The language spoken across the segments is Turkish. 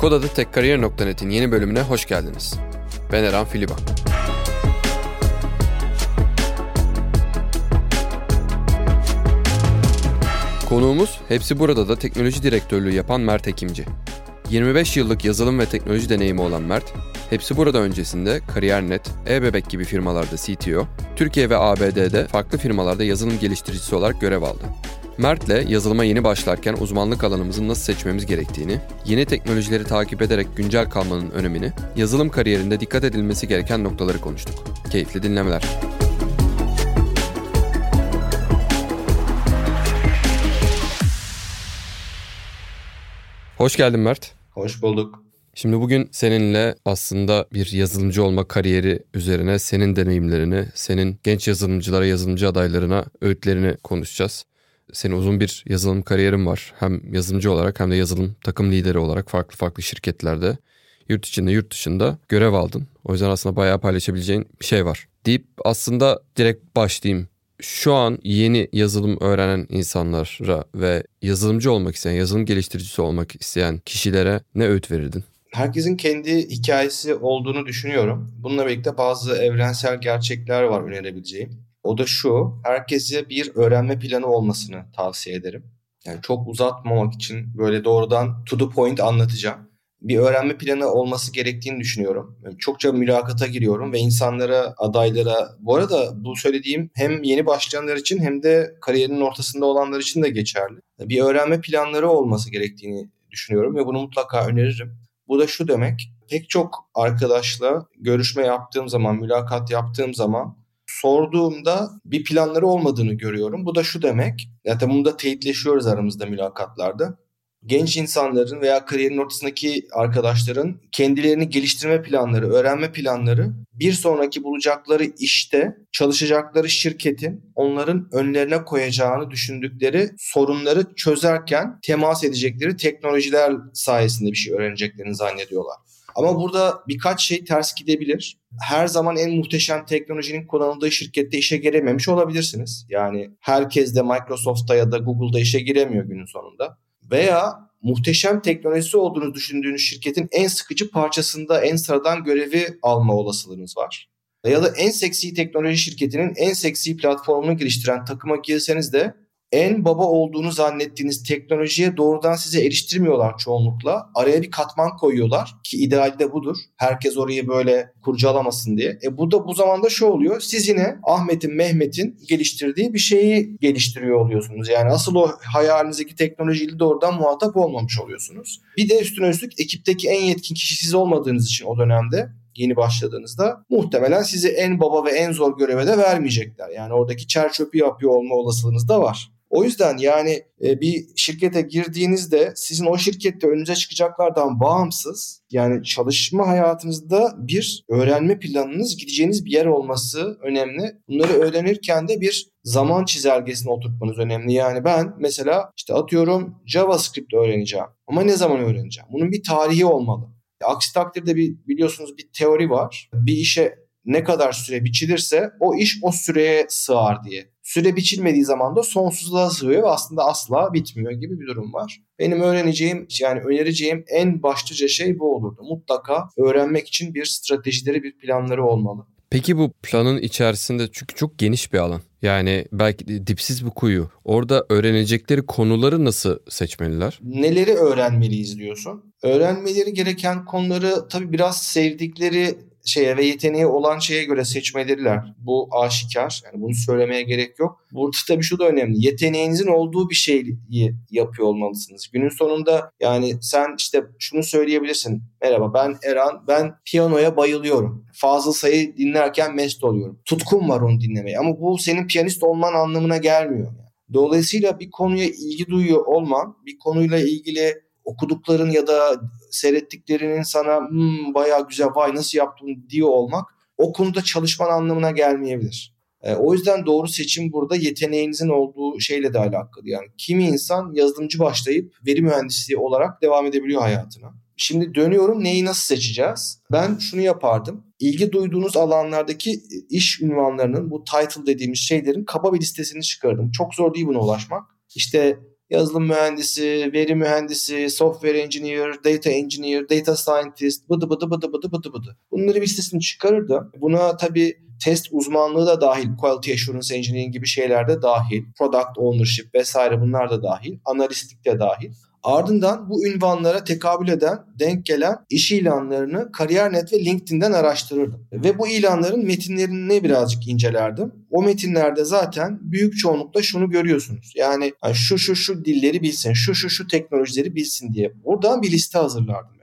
Kodada Tekkariyer.net'in yeni bölümüne hoş geldiniz. Ben Eren Filiba. Konuğumuz hepsi burada da teknoloji direktörlüğü yapan Mert Ekimci. 25 yıllık yazılım ve teknoloji deneyimi olan Mert, hepsi burada öncesinde Kariyer.net, e-bebek gibi firmalarda CTO, Türkiye ve ABD'de farklı firmalarda yazılım geliştiricisi olarak görev aldı. Mert'le yazılıma yeni başlarken uzmanlık alanımızı nasıl seçmemiz gerektiğini, yeni teknolojileri takip ederek güncel kalmanın önemini, yazılım kariyerinde dikkat edilmesi gereken noktaları konuştuk. Keyifli dinlemeler. Hoş geldin Mert. Hoş bulduk. Şimdi bugün seninle aslında bir yazılımcı olma kariyeri üzerine senin deneyimlerini, senin genç yazılımcılara, yazılımcı adaylarına öğütlerini konuşacağız. Senin uzun bir yazılım kariyerin var. Hem yazılımcı olarak hem de yazılım takım lideri olarak farklı farklı şirketlerde yurt içinde yurt dışında görev aldın. O yüzden aslında bayağı paylaşabileceğin bir şey var. Deyip aslında direkt başlayayım. Şu an yeni yazılım öğrenen insanlara ve yazılımcı olmak isteyen, yazılım geliştiricisi olmak isteyen kişilere ne öğüt verirdin? Herkesin kendi hikayesi olduğunu düşünüyorum. Bununla birlikte bazı evrensel gerçekler var önerebileceğim. O da şu, herkese bir öğrenme planı olmasını tavsiye ederim. Yani çok uzatmamak için böyle doğrudan to the point anlatacağım. Bir öğrenme planı olması gerektiğini düşünüyorum. Çokça mülakata giriyorum ve insanlara, adaylara, bu arada bu söylediğim hem yeni başlayanlar için hem de kariyerinin ortasında olanlar için de geçerli. Bir öğrenme planları olması gerektiğini düşünüyorum ve bunu mutlaka öneririm. Bu da şu demek, pek çok arkadaşla görüşme yaptığım zaman, mülakat yaptığım zaman sorduğumda bir planları olmadığını görüyorum. Bu da şu demek, zaten bunu da teyitleşiyoruz aramızda mülakatlarda. Genç insanların veya kariyerin ortasındaki arkadaşların kendilerini geliştirme planları, öğrenme planları bir sonraki bulacakları işte çalışacakları şirketin onların önlerine koyacağını düşündükleri sorunları çözerken temas edecekleri teknolojiler sayesinde bir şey öğreneceklerini zannediyorlar. Ama burada birkaç şey ters gidebilir. Her zaman en muhteşem teknolojinin kullanıldığı şirkette işe girememiş olabilirsiniz. Yani herkes de Microsoft'ta ya da Google'da işe giremiyor günün sonunda. Veya muhteşem teknolojisi olduğunu düşündüğünüz şirketin en sıkıcı parçasında en sıradan görevi alma olasılığınız var. Ya da en seksi teknoloji şirketinin en seksi platformunu geliştiren takıma girseniz de en baba olduğunu zannettiğiniz teknolojiye doğrudan size eriştirmiyorlar çoğunlukla. Araya bir katman koyuyorlar ki idealde budur. Herkes orayı böyle kurcalamasın diye. E bu da bu zamanda şu oluyor. Siz yine Ahmet'in, Mehmet'in geliştirdiği bir şeyi geliştiriyor oluyorsunuz. Yani asıl o hayalinizdeki teknolojiyle doğrudan muhatap olmamış oluyorsunuz. Bir de üstüne üstlük ekipteki en yetkin kişi siz olmadığınız için o dönemde yeni başladığınızda muhtemelen sizi en baba ve en zor göreve de vermeyecekler. Yani oradaki çer çöpü yapıyor olma olasılığınız da var. O yüzden yani e, bir şirkete girdiğinizde sizin o şirkette önünüze çıkacaklardan bağımsız yani çalışma hayatınızda bir öğrenme planınız gideceğiniz bir yer olması önemli. Bunları öğrenirken de bir zaman çizelgesine oturtmanız önemli. Yani ben mesela işte atıyorum JavaScript öğreneceğim ama ne zaman öğreneceğim? Bunun bir tarihi olmalı. Aksi takdirde bir biliyorsunuz bir teori var. Bir işe ne kadar süre biçilirse o iş o süreye sığar diye. Süre biçilmediği zaman da sonsuzluğa sığıyor ve aslında asla bitmiyor gibi bir durum var. Benim öğreneceğim yani önereceğim en başlıca şey bu olurdu. Mutlaka öğrenmek için bir stratejileri bir planları olmalı. Peki bu planın içerisinde çünkü çok geniş bir alan. Yani belki dipsiz bir kuyu. Orada öğrenecekleri konuları nasıl seçmeliler? Neleri öğrenmeliyiz diyorsun? Öğrenmeleri gereken konuları tabii biraz sevdikleri şeye ve yeteneği olan şeye göre seçmeleriler. Bu aşikar. Yani bunu söylemeye gerek yok. Burada tabii şu da önemli. Yeteneğinizin olduğu bir şeyi yapıyor olmalısınız. Günün sonunda yani sen işte şunu söyleyebilirsin. Merhaba ben Eran. Ben piyanoya bayılıyorum. Fazıl Say'ı dinlerken mest oluyorum. Tutkum var onu dinlemeye. Ama bu senin piyanist olman anlamına gelmiyor. Dolayısıyla bir konuya ilgi duyuyor olman, bir konuyla ilgili okudukların ya da seyrettiklerinin sana hmm, bayağı güzel vay nasıl yaptın diyor olmak o konuda çalışman anlamına gelmeyebilir. E, o yüzden doğru seçim burada yeteneğinizin olduğu şeyle de alakalı. Yani kimi insan yazılımcı başlayıp veri mühendisliği olarak devam edebiliyor hayatına. Şimdi dönüyorum neyi nasıl seçeceğiz? Ben şunu yapardım. İlgi duyduğunuz alanlardaki iş ünvanlarının bu title dediğimiz şeylerin kaba bir listesini çıkardım. Çok zor değil buna ulaşmak. İşte yazılım mühendisi, veri mühendisi, software engineer, data engineer, data scientist, bıdı bıdı bıdı bıdı bıdı bıdı. Bunları bir listesini çıkarırdı. Buna tabii test uzmanlığı da dahil, quality assurance engineering gibi şeyler de dahil, product ownership vesaire bunlar da dahil, analistlik de dahil. Ardından bu ünvanlara tekabül eden, denk gelen iş ilanlarını Kariyer.net ve LinkedIn'den araştırırdım. Ve bu ilanların metinlerini birazcık incelerdim. O metinlerde zaten büyük çoğunlukla şunu görüyorsunuz. Yani şu şu şu dilleri bilsin, şu şu şu teknolojileri bilsin diye. Buradan bir liste hazırlardım.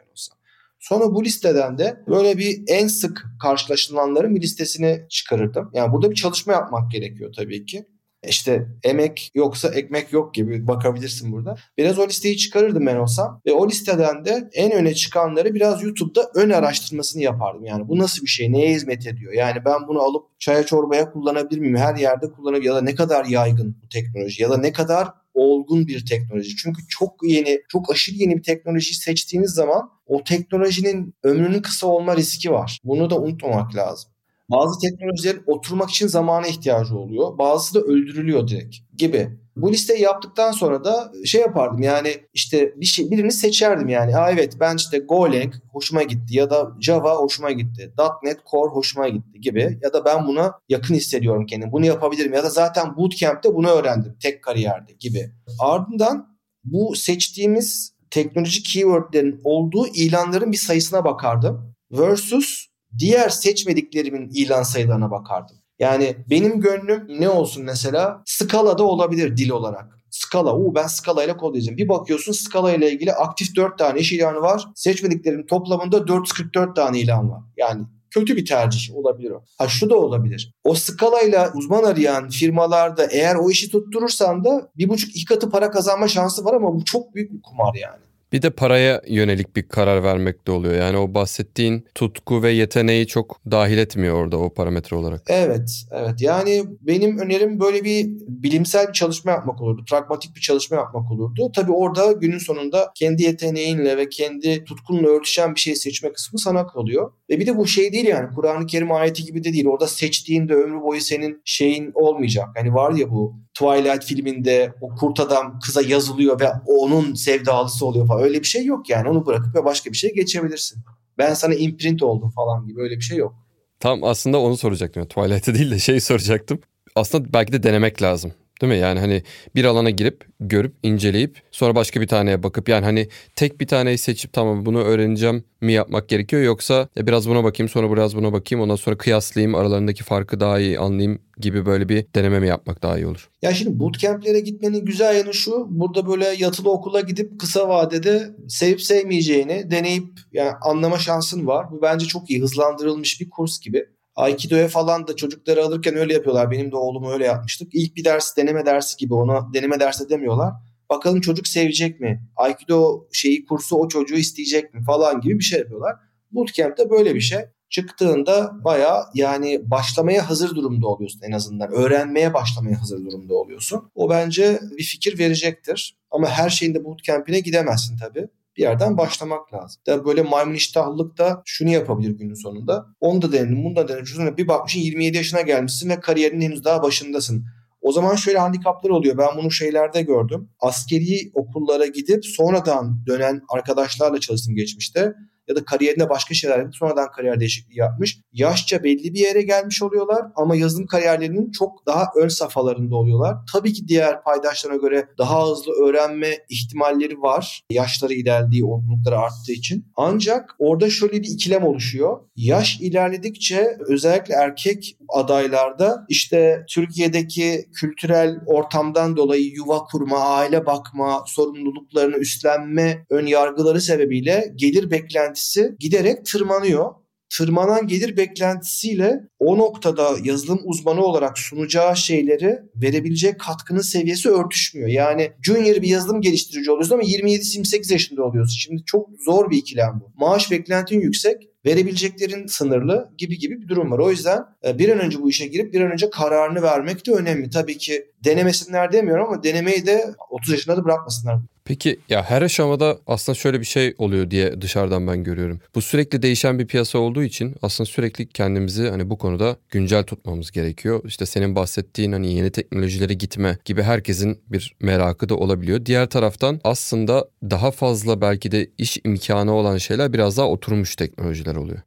Sonra bu listeden de böyle bir en sık karşılaşılanların bir listesini çıkarırdım. Yani burada bir çalışma yapmak gerekiyor tabii ki işte emek yoksa ekmek yok gibi bakabilirsin burada. Biraz o listeyi çıkarırdım ben olsam ve o listeden de en öne çıkanları biraz YouTube'da ön araştırmasını yapardım. Yani bu nasıl bir şey, neye hizmet ediyor? Yani ben bunu alıp çaya çorbaya kullanabilir miyim? Her yerde kullanabilir ya da ne kadar yaygın bu teknoloji ya da ne kadar olgun bir teknoloji. Çünkü çok yeni, çok aşırı yeni bir teknolojiyi seçtiğiniz zaman o teknolojinin ömrünün kısa olma riski var. Bunu da unutmamak lazım. Bazı teknolojilerin oturmak için zamana ihtiyacı oluyor. Bazısı da öldürülüyor direkt gibi. Bu listeyi yaptıktan sonra da şey yapardım yani işte bir şey birini seçerdim yani. Ha evet ben işte Golang hoşuma gitti ya da Java hoşuma gitti. .NET Core hoşuma gitti gibi ya da ben buna yakın hissediyorum kendim. Bunu yapabilirim ya da zaten bootcamp'te bunu öğrendim tek kariyerde gibi. Ardından bu seçtiğimiz teknoloji keywordlerin olduğu ilanların bir sayısına bakardım. Versus diğer seçmediklerimin ilan sayılarına bakardım. Yani benim gönlüm ne olsun mesela? Scala'da olabilir dil olarak. Scala. Uu ben Scala ile kodlayacağım. Bir bakıyorsun Scala ile ilgili aktif 4 tane iş ilanı var. Seçmediklerim toplamında 444 tane ilan var. Yani kötü bir tercih olabilir o. Ha şu da olabilir. O Scala ile uzman arayan firmalarda eğer o işi tutturursan da bir buçuk iki katı para kazanma şansı var ama bu çok büyük bir kumar yani. Bir de paraya yönelik bir karar vermek de oluyor. Yani o bahsettiğin tutku ve yeteneği çok dahil etmiyor orada o parametre olarak. Evet, evet. Yani benim önerim böyle bir bilimsel bir çalışma yapmak olurdu. Pragmatik bir çalışma yapmak olurdu. Tabii orada günün sonunda kendi yeteneğinle ve kendi tutkunla örtüşen bir şey seçme kısmı sana kalıyor. Ve bir de bu şey değil yani Kur'an-ı Kerim ayeti gibi de değil. Orada seçtiğinde ömrü boyu senin şeyin olmayacak. Hani var ya bu Twilight filminde o kurt adam kıza yazılıyor ve onun sevdalısı oluyor falan. Öyle bir şey yok yani. Onu bırakıp ve başka bir şey geçebilirsin. Ben sana imprint oldum falan gibi öyle bir şey yok. Tam aslında onu soracaktım. Twilight'ı değil de şey soracaktım. Aslında belki de denemek lazım. Değil mi? Yani hani bir alana girip görüp inceleyip sonra başka bir taneye bakıp yani hani tek bir taneyi seçip tamam bunu öğreneceğim mi yapmak gerekiyor yoksa ya biraz buna bakayım sonra biraz buna bakayım ondan sonra kıyaslayayım aralarındaki farkı daha iyi anlayayım gibi böyle bir deneme mi yapmak daha iyi olur? Ya şimdi bootcamp'lere gitmenin güzel yanı şu. Burada böyle yatılı okula gidip kısa vadede sevip sevmeyeceğini deneyip yani anlama şansın var. Bu bence çok iyi hızlandırılmış bir kurs gibi. Aikido'ya falan da çocukları alırken öyle yapıyorlar. Benim de oğlum öyle yapmıştık. İlk bir ders deneme dersi gibi ona deneme dersi demiyorlar. Bakalım çocuk sevecek mi? Aikido şeyi kursu o çocuğu isteyecek mi falan gibi bir şey yapıyorlar. Bootcamp'te böyle bir şey. Çıktığında baya yani başlamaya hazır durumda oluyorsun en azından. Öğrenmeye başlamaya hazır durumda oluyorsun. O bence bir fikir verecektir. Ama her şeyin de bootcamp'ine gidemezsin tabii bir yerden başlamak lazım. Da böyle maymun iştahlılık da şunu yapabilir günün sonunda. Onu da denedim, bunu da denedim. Sonra bir bakmışsın 27 yaşına gelmişsin ve kariyerin henüz daha başındasın. O zaman şöyle handikaplar oluyor. Ben bunu şeylerde gördüm. Askeri okullara gidip sonradan dönen arkadaşlarla çalıştım geçmişte ya da kariyerinde başka şeyler yapıp sonradan kariyer değişikliği yapmış. Yaşça belli bir yere gelmiş oluyorlar ama yazılım kariyerlerinin çok daha ön safhalarında oluyorlar. Tabii ki diğer paydaşlarına göre daha hızlı öğrenme ihtimalleri var. Yaşları ilerlediği, olgunlukları arttığı için. Ancak orada şöyle bir ikilem oluşuyor. Yaş ilerledikçe özellikle erkek adaylarda işte Türkiye'deki kültürel ortamdan dolayı yuva kurma, aile bakma, sorumluluklarını üstlenme ön yargıları sebebiyle gelir beklenti beklentisi giderek tırmanıyor. Tırmanan gelir beklentisiyle o noktada yazılım uzmanı olarak sunacağı şeyleri verebilecek katkının seviyesi örtüşmüyor. Yani junior bir yazılım geliştirici oluyorsun ama 27-28 yaşında oluyorsun. Şimdi çok zor bir ikilem bu. Maaş beklentin yüksek, verebileceklerin sınırlı gibi gibi bir durum var. O yüzden e, bir an önce bu işe girip bir an önce kararını vermek de önemli. Tabii ki denemesinler demiyorum ama denemeyi de 30 yaşında da bırakmasınlar. Peki ya her aşamada aslında şöyle bir şey oluyor diye dışarıdan ben görüyorum. Bu sürekli değişen bir piyasa olduğu için aslında sürekli kendimizi hani bu konuda güncel tutmamız gerekiyor. İşte senin bahsettiğin hani yeni teknolojilere gitme gibi herkesin bir merakı da olabiliyor. Diğer taraftan aslında daha fazla belki de iş imkanı olan şeyler biraz daha oturmuş teknolojiler oluyor.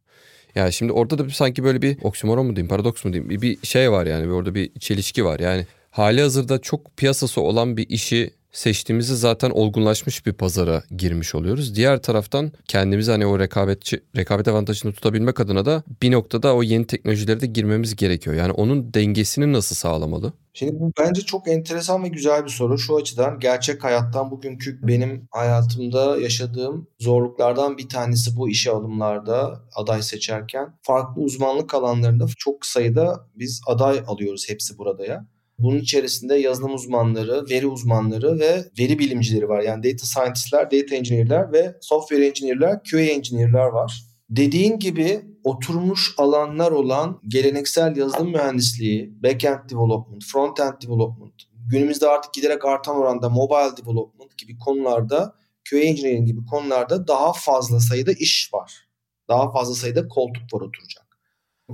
Yani şimdi orada da sanki böyle bir oksimoron mu diyeyim, paradoks mu diyeyim bir, şey var yani orada bir çelişki var. Yani hali hazırda çok piyasası olan bir işi seçtiğimizde zaten olgunlaşmış bir pazara girmiş oluyoruz. Diğer taraftan kendimizi hani o rekabetçi rekabet avantajını tutabilmek adına da bir noktada o yeni teknolojilere de girmemiz gerekiyor. Yani onun dengesini nasıl sağlamalı? Şimdi bu bence çok enteresan ve güzel bir soru. Şu açıdan gerçek hayattan bugünkü benim hayatımda yaşadığım zorluklardan bir tanesi bu işe alımlarda aday seçerken. Farklı uzmanlık alanlarında çok sayıda biz aday alıyoruz hepsi burada ya. Bunun içerisinde yazılım uzmanları, veri uzmanları ve veri bilimcileri var. Yani data scientistler, data engineer'ler ve software engineer'ler, QA engineer'ler var. Dediğin gibi oturmuş alanlar olan geleneksel yazılım mühendisliği, backend development, frontend development, günümüzde artık giderek artan oranda mobile development gibi konularda, QA engineering gibi konularda daha fazla sayıda iş var. Daha fazla sayıda koltuk var oturacak.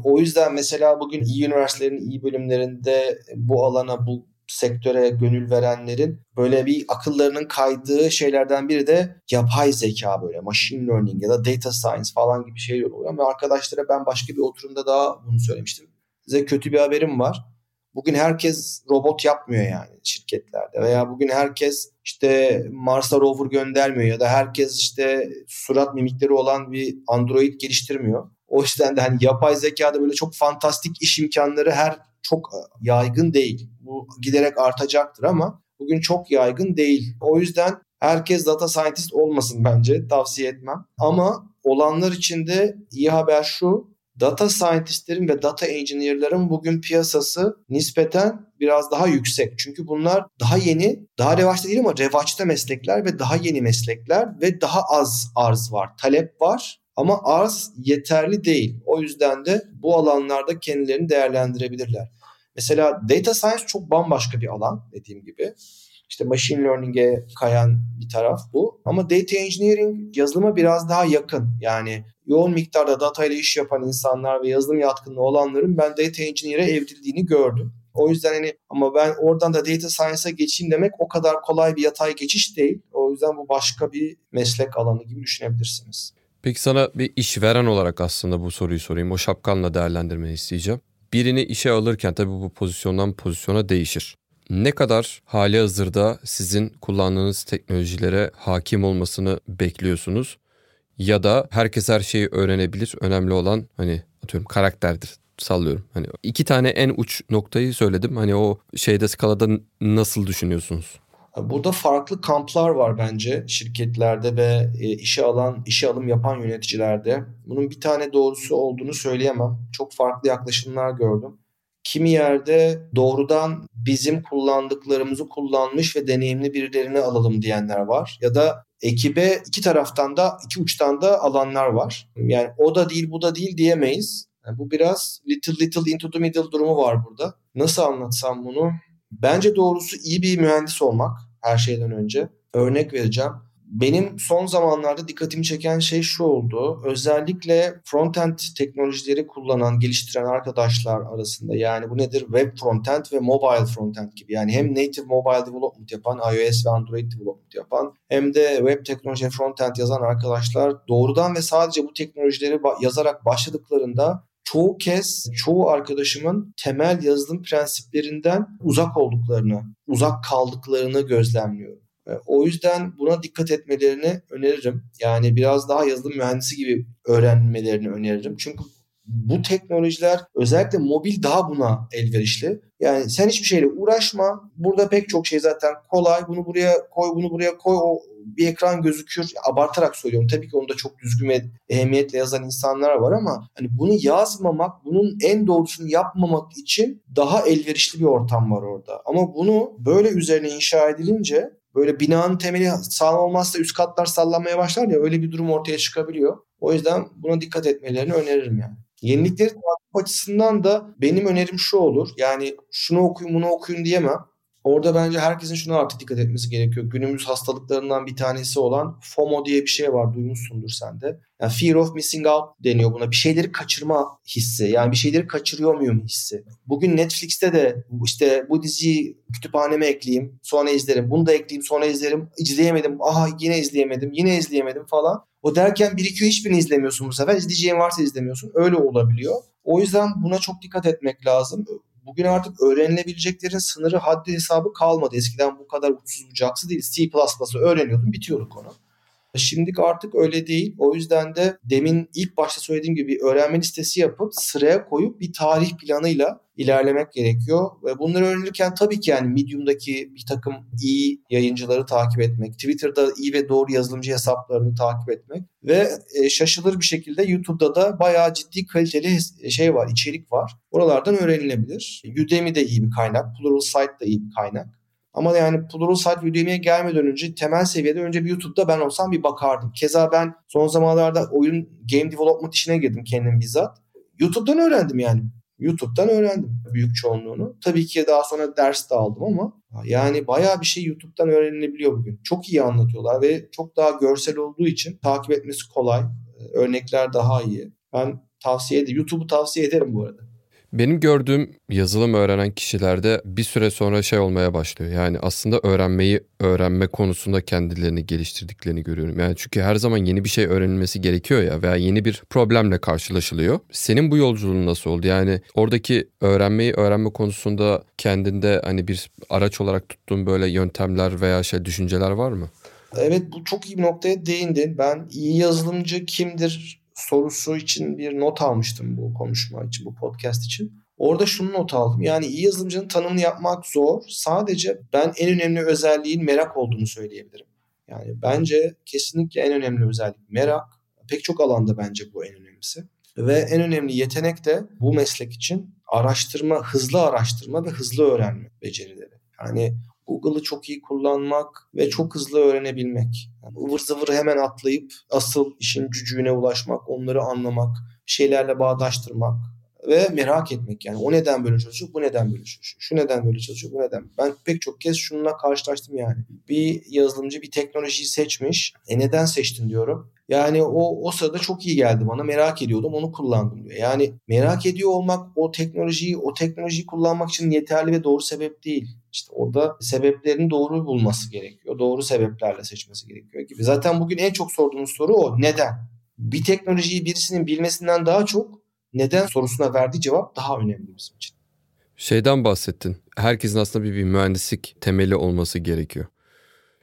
O yüzden mesela bugün iyi üniversitelerin iyi bölümlerinde bu alana bu sektöre gönül verenlerin böyle bir akıllarının kaydığı şeylerden biri de yapay zeka böyle machine learning ya da data science falan gibi şeyler oluyor. Ve arkadaşlara ben başka bir oturumda daha bunu söylemiştim. Size kötü bir haberim var. Bugün herkes robot yapmıyor yani şirketlerde veya bugün herkes işte Mars'a rover göndermiyor ya da herkes işte surat mimikleri olan bir Android geliştirmiyor. O yüzden de hani yapay zekada böyle çok fantastik iş imkanları her çok e, yaygın değil. Bu giderek artacaktır ama bugün çok yaygın değil. O yüzden herkes data scientist olmasın bence tavsiye etmem. Ama olanlar için de iyi haber şu. Data scientistlerin ve data engineer'ların bugün piyasası nispeten biraz daha yüksek. Çünkü bunlar daha yeni, daha revaçta değil ama revaçta meslekler ve daha yeni meslekler ve daha az arz var. Talep var ama arz yeterli değil. O yüzden de bu alanlarda kendilerini değerlendirebilirler. Mesela data science çok bambaşka bir alan dediğim gibi. İşte machine learning'e kayan bir taraf bu. Ama data engineering yazılıma biraz daha yakın. Yani yoğun miktarda data ile iş yapan insanlar ve yazılım yatkınlığı olanların ben data engineer'e evrildiğini gördüm. O yüzden hani ama ben oradan da data science'a geçeyim demek o kadar kolay bir yatay geçiş değil. O yüzden bu başka bir meslek alanı gibi düşünebilirsiniz. Peki sana bir işveren olarak aslında bu soruyu sorayım. O şapkanla değerlendirmeni isteyeceğim. Birini işe alırken tabii bu pozisyondan pozisyona değişir. Ne kadar hali hazırda sizin kullandığınız teknolojilere hakim olmasını bekliyorsunuz? Ya da herkes her şeyi öğrenebilir. Önemli olan hani atıyorum karakterdir sallıyorum. Hani iki tane en uç noktayı söyledim. Hani o şeyde skalada nasıl düşünüyorsunuz? Burada farklı kamplar var bence şirketlerde ve e, işe alan, işe alım yapan yöneticilerde. Bunun bir tane doğrusu olduğunu söyleyemem. Çok farklı yaklaşımlar gördüm. Kimi yerde doğrudan bizim kullandıklarımızı kullanmış ve deneyimli birilerini alalım diyenler var. Ya da ekibe iki taraftan da iki uçtan da alanlar var. Yani o da değil bu da değil diyemeyiz. Yani bu biraz little little into the middle durumu var burada. Nasıl anlatsam bunu? Bence doğrusu iyi bir mühendis olmak her şeyden önce. Örnek vereceğim. Benim son zamanlarda dikkatimi çeken şey şu oldu. Özellikle frontend teknolojileri kullanan, geliştiren arkadaşlar arasında yani bu nedir? Web frontend ve mobile frontend gibi. Yani hem native mobile development yapan, iOS ve Android development yapan hem de web teknoloji frontend yazan arkadaşlar doğrudan ve sadece bu teknolojileri yazarak başladıklarında çoğu kez çoğu arkadaşımın temel yazılım prensiplerinden uzak olduklarını, uzak kaldıklarını gözlemliyorum. E, o yüzden buna dikkat etmelerini öneririm. Yani biraz daha yazılım mühendisi gibi öğrenmelerini öneririm. Çünkü bu teknolojiler özellikle mobil daha buna elverişli. Yani sen hiçbir şeyle uğraşma. Burada pek çok şey zaten kolay. Bunu buraya koy, bunu buraya koy. O bir ekran gözükür. Abartarak söylüyorum. Tabii ki onu da çok düzgün ve ehemmiyetle yazan insanlar var ama hani bunu yazmamak, bunun en doğrusunu yapmamak için daha elverişli bir ortam var orada. Ama bunu böyle üzerine inşa edilince böyle binanın temeli sağlam olmazsa üst katlar sallanmaya başlar ya öyle bir durum ortaya çıkabiliyor. O yüzden buna dikkat etmelerini öneririm yani. Yenilikleri takip açısından da benim önerim şu olur. Yani şunu okuyun bunu okuyun diyemem. Orada bence herkesin şuna artık dikkat etmesi gerekiyor. Günümüz hastalıklarından bir tanesi olan FOMO diye bir şey var. Duymuşsundur sen de. Yani fear of missing out deniyor buna. Bir şeyleri kaçırma hissi. Yani bir şeyleri kaçırıyor muyum hissi. Bugün Netflix'te de işte bu diziyi kütüphaneme ekleyeyim. Sonra izlerim. Bunu da ekleyeyim. Sonra izlerim. İzleyemedim. Aha yine izleyemedim. Yine izleyemedim falan. O derken birikiyor hiçbirini izlemiyorsun bu sefer. İzleyeceğin varsa izlemiyorsun. Öyle olabiliyor. O yüzden buna çok dikkat etmek lazım. Bugün artık öğrenilebileceklerin sınırı haddi hesabı kalmadı. Eskiden bu kadar uçsuz bucaksı değil. C++'ı öğreniyordun bitiyordu konu. Şimdilik artık öyle değil. O yüzden de demin ilk başta söylediğim gibi bir öğrenme listesi yapıp sıraya koyup bir tarih planıyla ilerlemek gerekiyor. Ve bunları öğrenirken tabii ki yani Medium'daki bir takım iyi yayıncıları takip etmek, Twitter'da iyi ve doğru yazılımcı hesaplarını takip etmek ve e, şaşılır bir şekilde YouTube'da da bayağı ciddi kaliteli şey var, içerik var. Oralardan öğrenilebilir. Udemy de iyi bir kaynak, Pluralsight da iyi bir kaynak. Ama yani Pluralsight Udemy'ye gelmeden önce temel seviyede önce bir YouTube'da ben olsam bir bakardım. Keza ben son zamanlarda oyun game development işine girdim kendim bizzat. YouTube'dan öğrendim yani. YouTube'dan öğrendim büyük çoğunluğunu. Tabii ki daha sonra ders de aldım ama yani bayağı bir şey YouTube'dan öğrenilebiliyor bugün. Çok iyi anlatıyorlar ve çok daha görsel olduğu için takip etmesi kolay. Örnekler daha iyi. Ben tavsiye ederim. YouTube'u tavsiye ederim bu arada. Benim gördüğüm yazılım öğrenen kişilerde bir süre sonra şey olmaya başlıyor. Yani aslında öğrenmeyi öğrenme konusunda kendilerini geliştirdiklerini görüyorum. Yani çünkü her zaman yeni bir şey öğrenilmesi gerekiyor ya veya yeni bir problemle karşılaşılıyor. Senin bu yolculuğun nasıl oldu? Yani oradaki öğrenmeyi öğrenme konusunda kendinde hani bir araç olarak tuttuğun böyle yöntemler veya şey düşünceler var mı? Evet bu çok iyi bir noktaya değindin. Ben iyi yazılımcı kimdir sorusu için bir not almıştım bu konuşma için, bu podcast için. Orada şunu not aldım. Yani iyi yazılımcının tanımını yapmak zor. Sadece ben en önemli özelliğin merak olduğunu söyleyebilirim. Yani bence kesinlikle en önemli özellik merak. Pek çok alanda bence bu en önemlisi. Ve en önemli yetenek de bu meslek için araştırma, hızlı araştırma ve hızlı öğrenme becerileri. Yani Google'ı çok iyi kullanmak ve çok hızlı öğrenebilmek. Yani ıvır zıvır hemen atlayıp asıl işin cücüğüne ulaşmak, onları anlamak, şeylerle bağdaştırmak ve merak etmek yani o neden böyle çalışıyor, bu neden böyle çalışıyor, şu neden böyle çalışıyor, bu neden. Ben pek çok kez şununla karşılaştım yani. Bir yazılımcı bir teknolojiyi seçmiş. E neden seçtin diyorum. Yani o o sırada çok iyi geldi bana. Merak ediyordum, onu kullandım diyor. Yani merak ediyor olmak o teknolojiyi, o teknolojiyi kullanmak için yeterli ve doğru sebep değil. İşte orada sebeplerini doğru bulması gerekiyor. Doğru sebeplerle seçmesi gerekiyor gibi. Zaten bugün en çok sorduğumuz soru o. Neden? Bir teknolojiyi birisinin bilmesinden daha çok neden sorusuna verdiği cevap daha önemli bizim için. Şeyden bahsettin. Herkesin aslında bir, bir mühendislik temeli olması gerekiyor.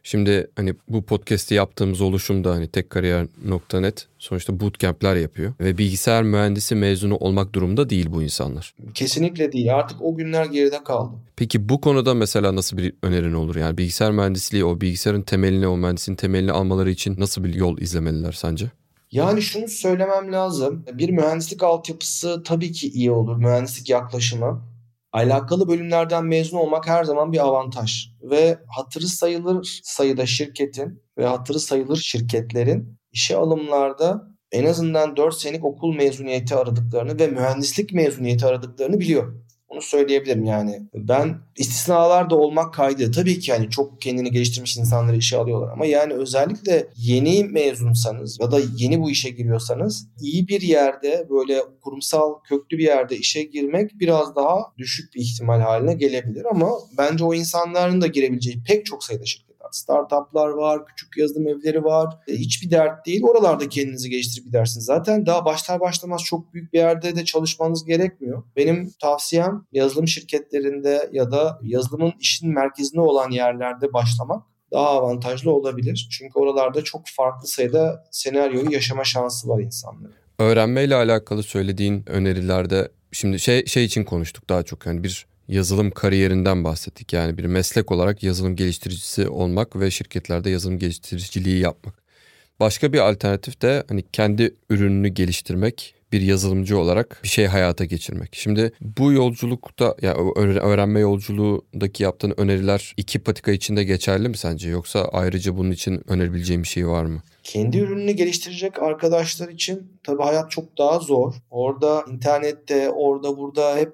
Şimdi hani bu podcast'i yaptığımız oluşumda hani tekkariyer.net sonuçta bootcamp'ler yapıyor ve bilgisayar mühendisi mezunu olmak durumunda değil bu insanlar. Kesinlikle değil. Artık o günler geride kaldı. Peki bu konuda mesela nasıl bir önerin olur? Yani bilgisayar mühendisliği o bilgisayarın temelini, o mühendisin temelini almaları için nasıl bir yol izlemeliler sence? Yani şunu söylemem lazım. Bir mühendislik altyapısı tabii ki iyi olur. Mühendislik yaklaşımı alakalı bölümlerden mezun olmak her zaman bir avantaj. Ve hatırı sayılır sayıda şirketin ve hatırı sayılır şirketlerin işe alımlarda en azından 4 senelik okul mezuniyeti aradıklarını ve mühendislik mezuniyeti aradıklarını biliyor. Onu söyleyebilirim yani. Ben istisnalar da olmak kaydı. Tabii ki yani çok kendini geliştirmiş insanları işe alıyorlar ama yani özellikle yeni mezunsanız ya da yeni bu işe giriyorsanız iyi bir yerde böyle kurumsal köklü bir yerde işe girmek biraz daha düşük bir ihtimal haline gelebilir ama bence o insanların da girebileceği pek çok sayıda şirket startuplar var, küçük yazılım evleri var. E, hiçbir dert değil. Oralarda kendinizi geliştirip gidersiniz. Zaten daha başlar başlamaz çok büyük bir yerde de çalışmanız gerekmiyor. Benim tavsiyem yazılım şirketlerinde ya da yazılımın işin merkezinde olan yerlerde başlamak daha avantajlı olabilir. Çünkü oralarda çok farklı sayıda senaryoyu yaşama şansı var insanların. Öğrenmeyle alakalı söylediğin önerilerde şimdi şey şey için konuştuk daha çok yani bir yazılım kariyerinden bahsettik. Yani bir meslek olarak yazılım geliştiricisi olmak ve şirketlerde yazılım geliştiriciliği yapmak. Başka bir alternatif de hani kendi ürününü geliştirmek, bir yazılımcı olarak bir şey hayata geçirmek. Şimdi bu yolculukta ya yani öğrenme yolculuğundaki yaptığın öneriler iki patika içinde geçerli mi sence yoksa ayrıca bunun için önerebileceğim bir şey var mı? Kendi ürününü geliştirecek arkadaşlar için tabii hayat çok daha zor. Orada internette, orada burada hep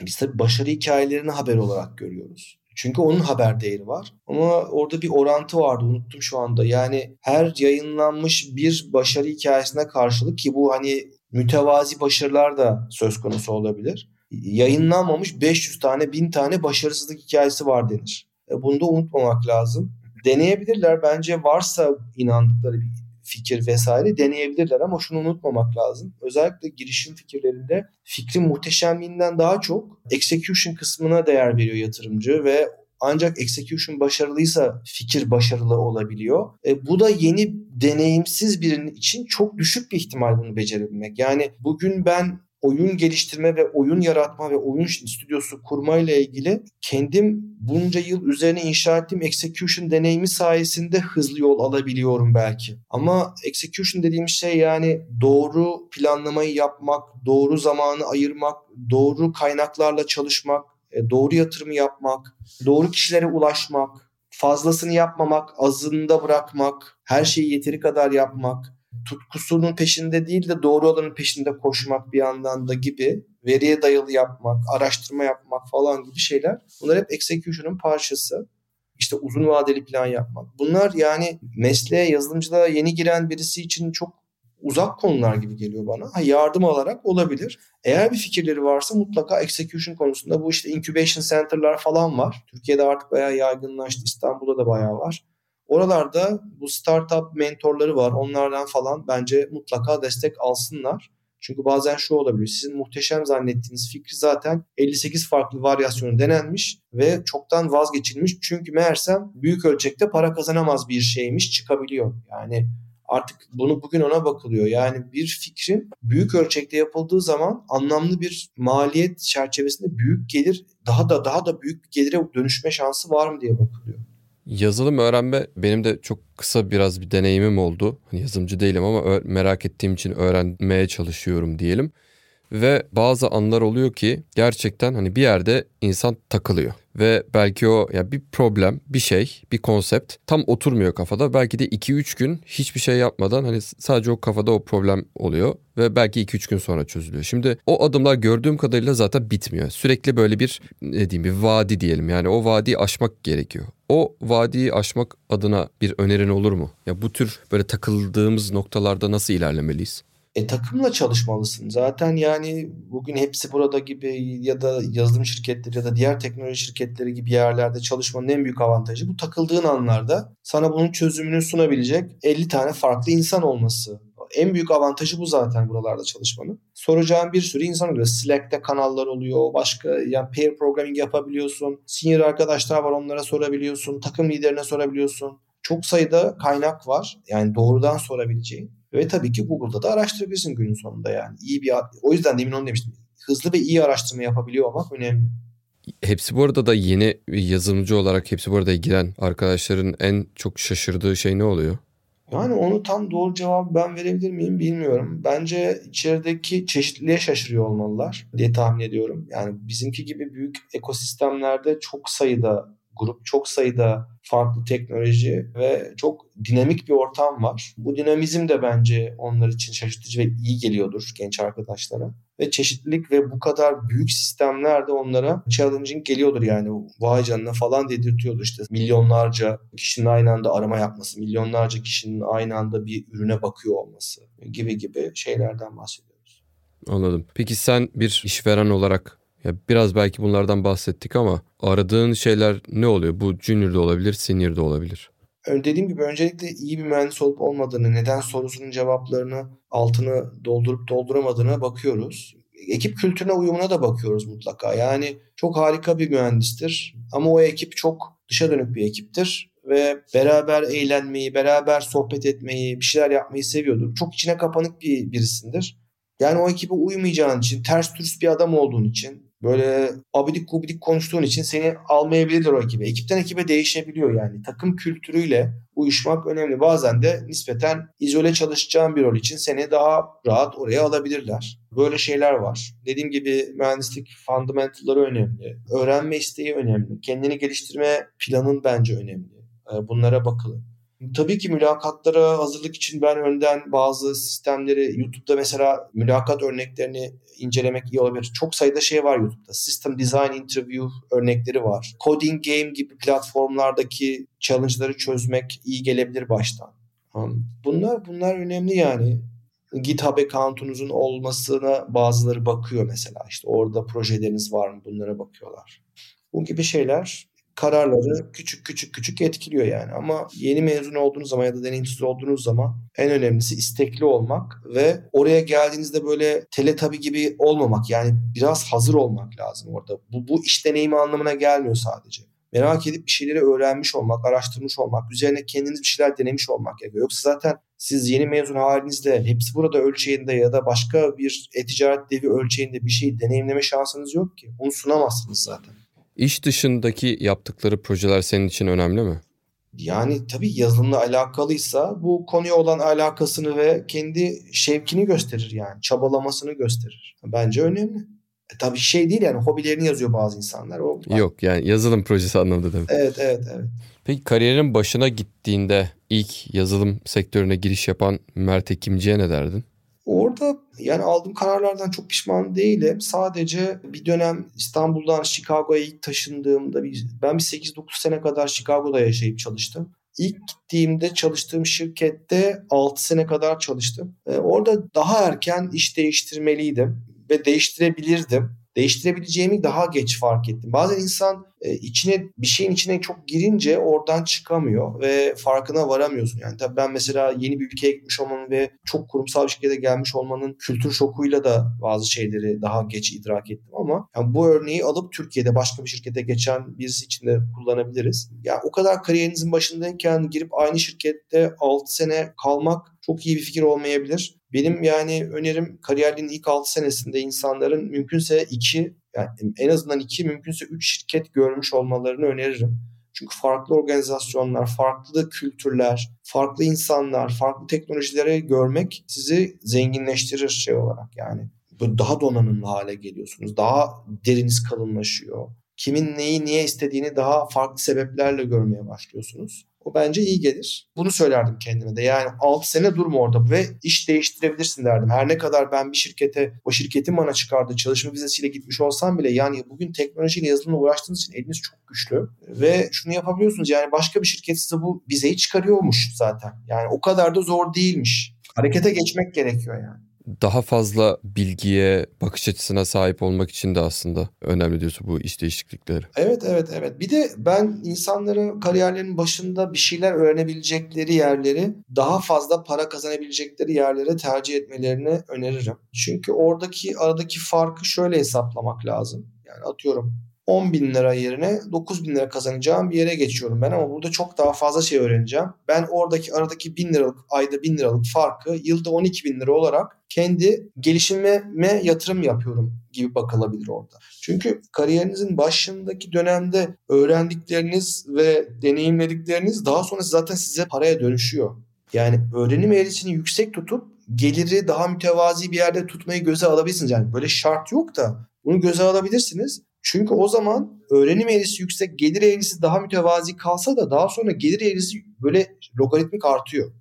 biz tabii başarı hikayelerini haber olarak görüyoruz. Çünkü onun haber değeri var. Ama orada bir orantı vardı unuttum şu anda. Yani her yayınlanmış bir başarı hikayesine karşılık ki bu hani mütevazi başarılar da söz konusu olabilir. Yayınlanmamış 500 tane 1000 tane başarısızlık hikayesi var denir. E, bunu da unutmamak lazım. Deneyebilirler bence varsa inandıkları bir fikir vesaire deneyebilirler ama şunu unutmamak lazım. Özellikle girişim fikirlerinde fikrin muhteşemliğinden daha çok execution kısmına değer veriyor yatırımcı ve ancak execution başarılıysa fikir başarılı olabiliyor. E, bu da yeni deneyimsiz birinin için çok düşük bir ihtimal bunu becerebilmek. Yani bugün ben oyun geliştirme ve oyun yaratma ve oyun stüdyosu kurma ile ilgili kendim bunca yıl üzerine inşa ettiğim execution deneyimi sayesinde hızlı yol alabiliyorum belki. Ama execution dediğim şey yani doğru planlamayı yapmak, doğru zamanı ayırmak, doğru kaynaklarla çalışmak, e, doğru yatırımı yapmak, doğru kişilere ulaşmak, fazlasını yapmamak, azında bırakmak, her şeyi yeteri kadar yapmak, tutkusunun peşinde değil de doğru olanın peşinde koşmak bir yandan da gibi veriye dayalı yapmak, araştırma yapmak falan gibi şeyler. Bunlar hep execution'ın parçası. İşte uzun vadeli plan yapmak. Bunlar yani mesleğe, yazılımcılığa yeni giren birisi için çok uzak konular gibi geliyor bana. Ha, yardım alarak olabilir. Eğer bir fikirleri varsa mutlaka execution konusunda bu işte incubation center'lar falan var. Türkiye'de artık bayağı yaygınlaştı. İstanbul'da da bayağı var. Oralarda bu startup mentorları var. Onlardan falan bence mutlaka destek alsınlar. Çünkü bazen şu olabiliyor. Sizin muhteşem zannettiğiniz fikri zaten 58 farklı varyasyonu denenmiş ve çoktan vazgeçilmiş. Çünkü meğersem büyük ölçekte para kazanamaz bir şeymiş çıkabiliyor. Yani artık bunu bugün ona bakılıyor. Yani bir fikrin büyük ölçekte yapıldığı zaman anlamlı bir maliyet çerçevesinde büyük gelir daha da daha da büyük bir gelire dönüşme şansı var mı diye bakılıyor. Yazılım öğrenme benim de çok kısa biraz bir deneyimim oldu. Hani yazılımcı değilim ama merak ettiğim için öğrenmeye çalışıyorum diyelim. Ve bazı anlar oluyor ki gerçekten hani bir yerde insan takılıyor. Ve belki o ya bir problem, bir şey, bir konsept tam oturmuyor kafada. Belki de 2-3 gün hiçbir şey yapmadan hani sadece o kafada o problem oluyor ve belki 2-3 gün sonra çözülüyor. Şimdi o adımlar gördüğüm kadarıyla zaten bitmiyor. Sürekli böyle bir ne diyeyim bir vadi diyelim. Yani o vadiyi aşmak gerekiyor. O vadiyi aşmak adına bir önerin olur mu? Ya bu tür böyle takıldığımız noktalarda nasıl ilerlemeliyiz? E takımla çalışmalısın. Zaten yani bugün hepsi burada gibi ya da yazılım şirketleri ya da diğer teknoloji şirketleri gibi yerlerde çalışmanın en büyük avantajı bu takıldığın anlarda sana bunun çözümünü sunabilecek 50 tane farklı insan olması. En büyük avantajı bu zaten buralarda çalışmanın. Soracağın bir sürü insan oluyor. Slack'te kanallar oluyor. Başka yani pair programming yapabiliyorsun. Senior arkadaşlar var onlara sorabiliyorsun. Takım liderine sorabiliyorsun. Çok sayıda kaynak var. Yani doğrudan sorabileceğin. Ve tabii ki Google'da da araştırabilirsin günün sonunda yani. İyi bir o yüzden demin onu demiştim. Hızlı ve iyi araştırma yapabiliyor olmak önemli. Hepsi bu arada da yeni yazılımcı olarak hepsi bu arada giren arkadaşların en çok şaşırdığı şey ne oluyor? Yani onu tam doğru cevabı ben verebilir miyim bilmiyorum. Bence içerideki çeşitliliğe şaşırıyor olmalılar diye tahmin ediyorum. Yani bizimki gibi büyük ekosistemlerde çok sayıda grup, çok sayıda farklı teknoloji ve çok dinamik bir ortam var. Bu dinamizm de bence onlar için şaşırtıcı ve iyi geliyordur genç arkadaşlara. Ve çeşitlilik ve bu kadar büyük sistemler de onlara challenging geliyordur yani. Vay canına falan dedirtiyordur işte. Milyonlarca kişinin aynı anda arama yapması, milyonlarca kişinin aynı anda bir ürüne bakıyor olması gibi gibi şeylerden bahsediyoruz. Anladım. Peki sen bir işveren olarak ya biraz belki bunlardan bahsettik ama aradığın şeyler ne oluyor? Bu junior olabilir, senior olabilir. Dediğim gibi öncelikle iyi bir mühendis olup olmadığını, neden sorusunun cevaplarını altını doldurup dolduramadığına bakıyoruz. Ekip kültürüne uyumuna da bakıyoruz mutlaka. Yani çok harika bir mühendistir ama o ekip çok dışa dönük bir ekiptir ve beraber eğlenmeyi, beraber sohbet etmeyi, bir şeyler yapmayı seviyordur. Çok içine kapanık bir birisindir. Yani o ekibe uymayacağın için, ters türs bir adam olduğun için, böyle abidik gubidik konuştuğun için seni almayabilirler o ekibe. Ekipten ekibe değişebiliyor yani. Takım kültürüyle uyuşmak önemli. Bazen de nispeten izole çalışacağın bir rol için seni daha rahat oraya alabilirler. Böyle şeyler var. Dediğim gibi mühendislik fundamentalları önemli. Öğrenme isteği önemli. Kendini geliştirme planın bence önemli. Ee, bunlara bakılın. Tabii ki mülakatlara hazırlık için ben önden bazı sistemleri YouTube'da mesela mülakat örneklerini incelemek iyi olabilir. Çok sayıda şey var YouTube'da. System Design Interview örnekleri var. Coding Game gibi platformlardaki challenge'ları çözmek iyi gelebilir baştan. Bunlar bunlar önemli yani. GitHub account'unuzun olmasına bazıları bakıyor mesela. İşte orada projeleriniz var mı bunlara bakıyorlar. Bu gibi şeyler kararları küçük küçük küçük etkiliyor yani. Ama yeni mezun olduğunuz zaman ya da deneyimsiz olduğunuz zaman en önemlisi istekli olmak ve oraya geldiğinizde böyle teletabi gibi olmamak. Yani biraz hazır olmak lazım orada. Bu, bu iş deneyimi anlamına gelmiyor sadece merak edip bir şeyleri öğrenmiş olmak, araştırmış olmak, üzerine kendiniz bir şeyler denemiş olmak gerekiyor. Yoksa zaten siz yeni mezun halinizde hepsi burada ölçeğinde ya da başka bir e-ticaret devi ölçeğinde bir şey deneyimleme şansınız yok ki. Onu sunamazsınız zaten. İş dışındaki yaptıkları projeler senin için önemli mi? Yani tabii yazılımla alakalıysa bu konuya olan alakasını ve kendi şevkini gösterir yani. Çabalamasını gösterir. Bence önemli. E, tabii şey değil yani hobilerini yazıyor bazı insanlar. O, Yok yani yazılım projesi anlamında demek. Evet evet evet. Peki kariyerin başına gittiğinde ilk yazılım sektörüne giriş yapan Mert Ekimci'ye ne derdin? Orada yani aldığım kararlardan çok pişman değilim. Sadece bir dönem İstanbul'dan Chicago'ya ilk taşındığımda ben bir 8-9 sene kadar Chicago'da yaşayıp çalıştım. İlk gittiğimde çalıştığım şirkette 6 sene kadar çalıştım. Ee, orada daha erken iş değiştirmeliydim ve değiştirebilirdim değiştirebileceğimi daha geç fark ettim. Bazen insan e, içine bir şeyin içine çok girince oradan çıkamıyor ve farkına varamıyorsun. Yani tabii ben mesela yeni bir ülkeye gitmiş olmanın ve çok kurumsal bir şirkete gelmiş olmanın kültür şokuyla da bazı şeyleri daha geç idrak ettim ama yani bu örneği alıp Türkiye'de başka bir şirkete geçen birisi için de kullanabiliriz. Yani o kadar kariyerinizin başındayken girip aynı şirkette 6 sene kalmak çok iyi bir fikir olmayabilir. Benim yani önerim kariyerinin ilk 6 senesinde insanların mümkünse 2 yani en azından 2 mümkünse 3 şirket görmüş olmalarını öneririm. Çünkü farklı organizasyonlar, farklı kültürler, farklı insanlar, farklı teknolojileri görmek sizi zenginleştirir şey olarak yani. Daha donanımlı hale geliyorsunuz. Daha deriniz kalınlaşıyor. Kimin neyi niye istediğini daha farklı sebeplerle görmeye başlıyorsunuz. O bence iyi gelir. Bunu söylerdim kendime de. Yani 6 sene durma orada ve iş değiştirebilirsin derdim. Her ne kadar ben bir şirkete, o şirketin bana çıkardığı çalışma vizesiyle gitmiş olsam bile yani bugün teknolojiyle yazılımla uğraştığınız için eliniz çok güçlü. Ve şunu yapabiliyorsunuz yani başka bir şirket size bu vizeyi çıkarıyormuş zaten. Yani o kadar da zor değilmiş. Harekete geçmek gerekiyor yani daha fazla bilgiye, bakış açısına sahip olmak için de aslında önemli diyorsun bu iş değişiklikleri. Evet, evet, evet. Bir de ben insanların kariyerlerinin başında bir şeyler öğrenebilecekleri yerleri daha fazla para kazanabilecekleri yerlere tercih etmelerini öneririm. Çünkü oradaki aradaki farkı şöyle hesaplamak lazım. Yani atıyorum 10 bin lira yerine 9 bin lira kazanacağım bir yere geçiyorum ben ama burada çok daha fazla şey öğreneceğim. Ben oradaki aradaki 1000 liralık ayda 1000 liralık farkı yılda 12 bin lira olarak kendi gelişimime yatırım yapıyorum gibi bakılabilir orada. Çünkü kariyerinizin başındaki dönemde öğrendikleriniz ve deneyimledikleriniz daha sonra zaten size paraya dönüşüyor. Yani öğrenim eğrisini yüksek tutup geliri daha mütevazi bir yerde tutmayı göze alabilirsiniz. Yani böyle şart yok da bunu göze alabilirsiniz. Çünkü o zaman öğrenim eğrisi yüksek, gelir eğrisi daha mütevazi kalsa da daha sonra gelir eğrisi böyle logaritmik artıyor.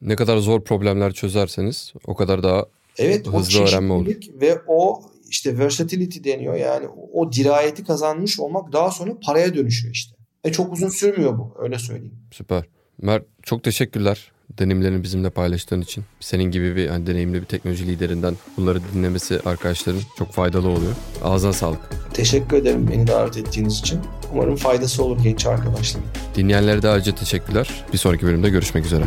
Ne kadar zor problemler çözerseniz o kadar daha evet, hızlı o öğrenme olur. Ve o işte versatility deniyor yani o dirayeti kazanmış olmak daha sonra paraya dönüşüyor işte. E çok uzun sürmüyor bu öyle söyleyeyim. Süper. Mert çok teşekkürler deneyimlerini bizimle paylaştığın için. Senin gibi bir hani deneyimli bir teknoloji liderinden bunları dinlemesi arkadaşların çok faydalı oluyor. Ağzına sağlık. Teşekkür ederim beni davet ettiğiniz için. Umarım faydası olur genç arkadaşlarım. Dinleyenlere de ayrıca teşekkürler. Bir sonraki bölümde görüşmek üzere.